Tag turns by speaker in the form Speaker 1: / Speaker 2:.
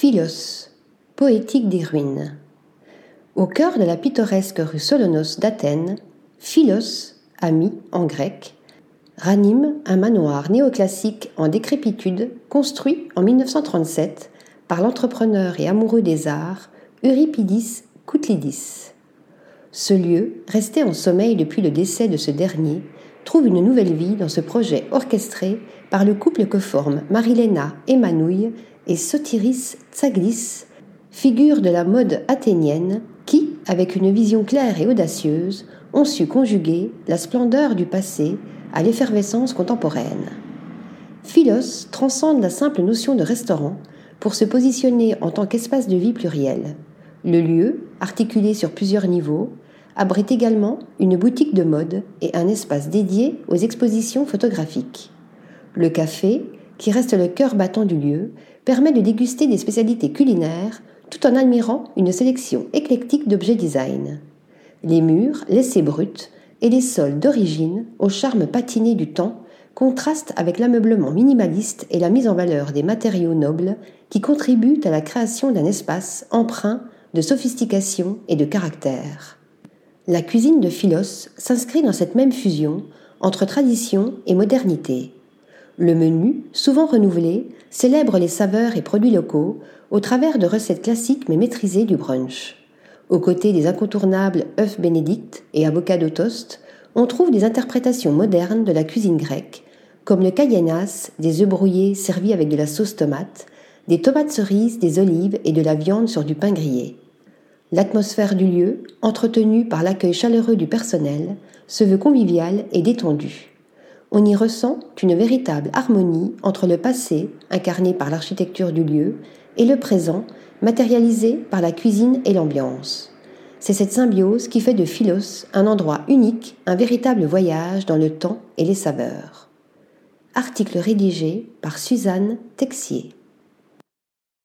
Speaker 1: Philos, poétique des ruines. Au cœur de la pittoresque rue Solonos d'Athènes, Philos, ami en grec, ranime un manoir néoclassique en décrépitude construit en 1937 par l'entrepreneur et amoureux des arts Euripidis Koutlidis. Ce lieu, resté en sommeil depuis le décès de ce dernier, trouve une nouvelle vie dans ce projet orchestré par le couple que forment Marilena Emanouille et Sotiris Tsaglis, figures de la mode athénienne qui, avec une vision claire et audacieuse, ont su conjuguer la splendeur du passé à l'effervescence contemporaine. Philos transcende la simple notion de restaurant pour se positionner en tant qu'espace de vie pluriel. Le lieu, articulé sur plusieurs niveaux, abrite également une boutique de mode et un espace dédié aux expositions photographiques. Le café, qui reste le cœur battant du lieu, permet de déguster des spécialités culinaires tout en admirant une sélection éclectique d'objets design. Les murs, laissés bruts, et les sols d'origine, au charme patiné du temps, contrastent avec l'ameublement minimaliste et la mise en valeur des matériaux nobles qui contribuent à la création d'un espace empreint de sophistication et de caractère. La cuisine de Philos s'inscrit dans cette même fusion entre tradition et modernité. Le menu, souvent renouvelé, célèbre les saveurs et produits locaux au travers de recettes classiques mais maîtrisées du brunch. Aux côtés des incontournables œufs bénédicts et avocado toast, on trouve des interprétations modernes de la cuisine grecque, comme le cayennas, des œufs brouillés servis avec de la sauce tomate, des tomates cerises, des olives et de la viande sur du pain grillé. L'atmosphère du lieu, entretenue par l'accueil chaleureux du personnel, se veut conviviale et détendue on y ressent une véritable harmonie entre le passé, incarné par l'architecture du lieu, et le présent, matérialisé par la cuisine et l'ambiance. C'est cette symbiose qui fait de Philos un endroit unique, un véritable voyage dans le temps et les saveurs. Article rédigé par Suzanne Texier.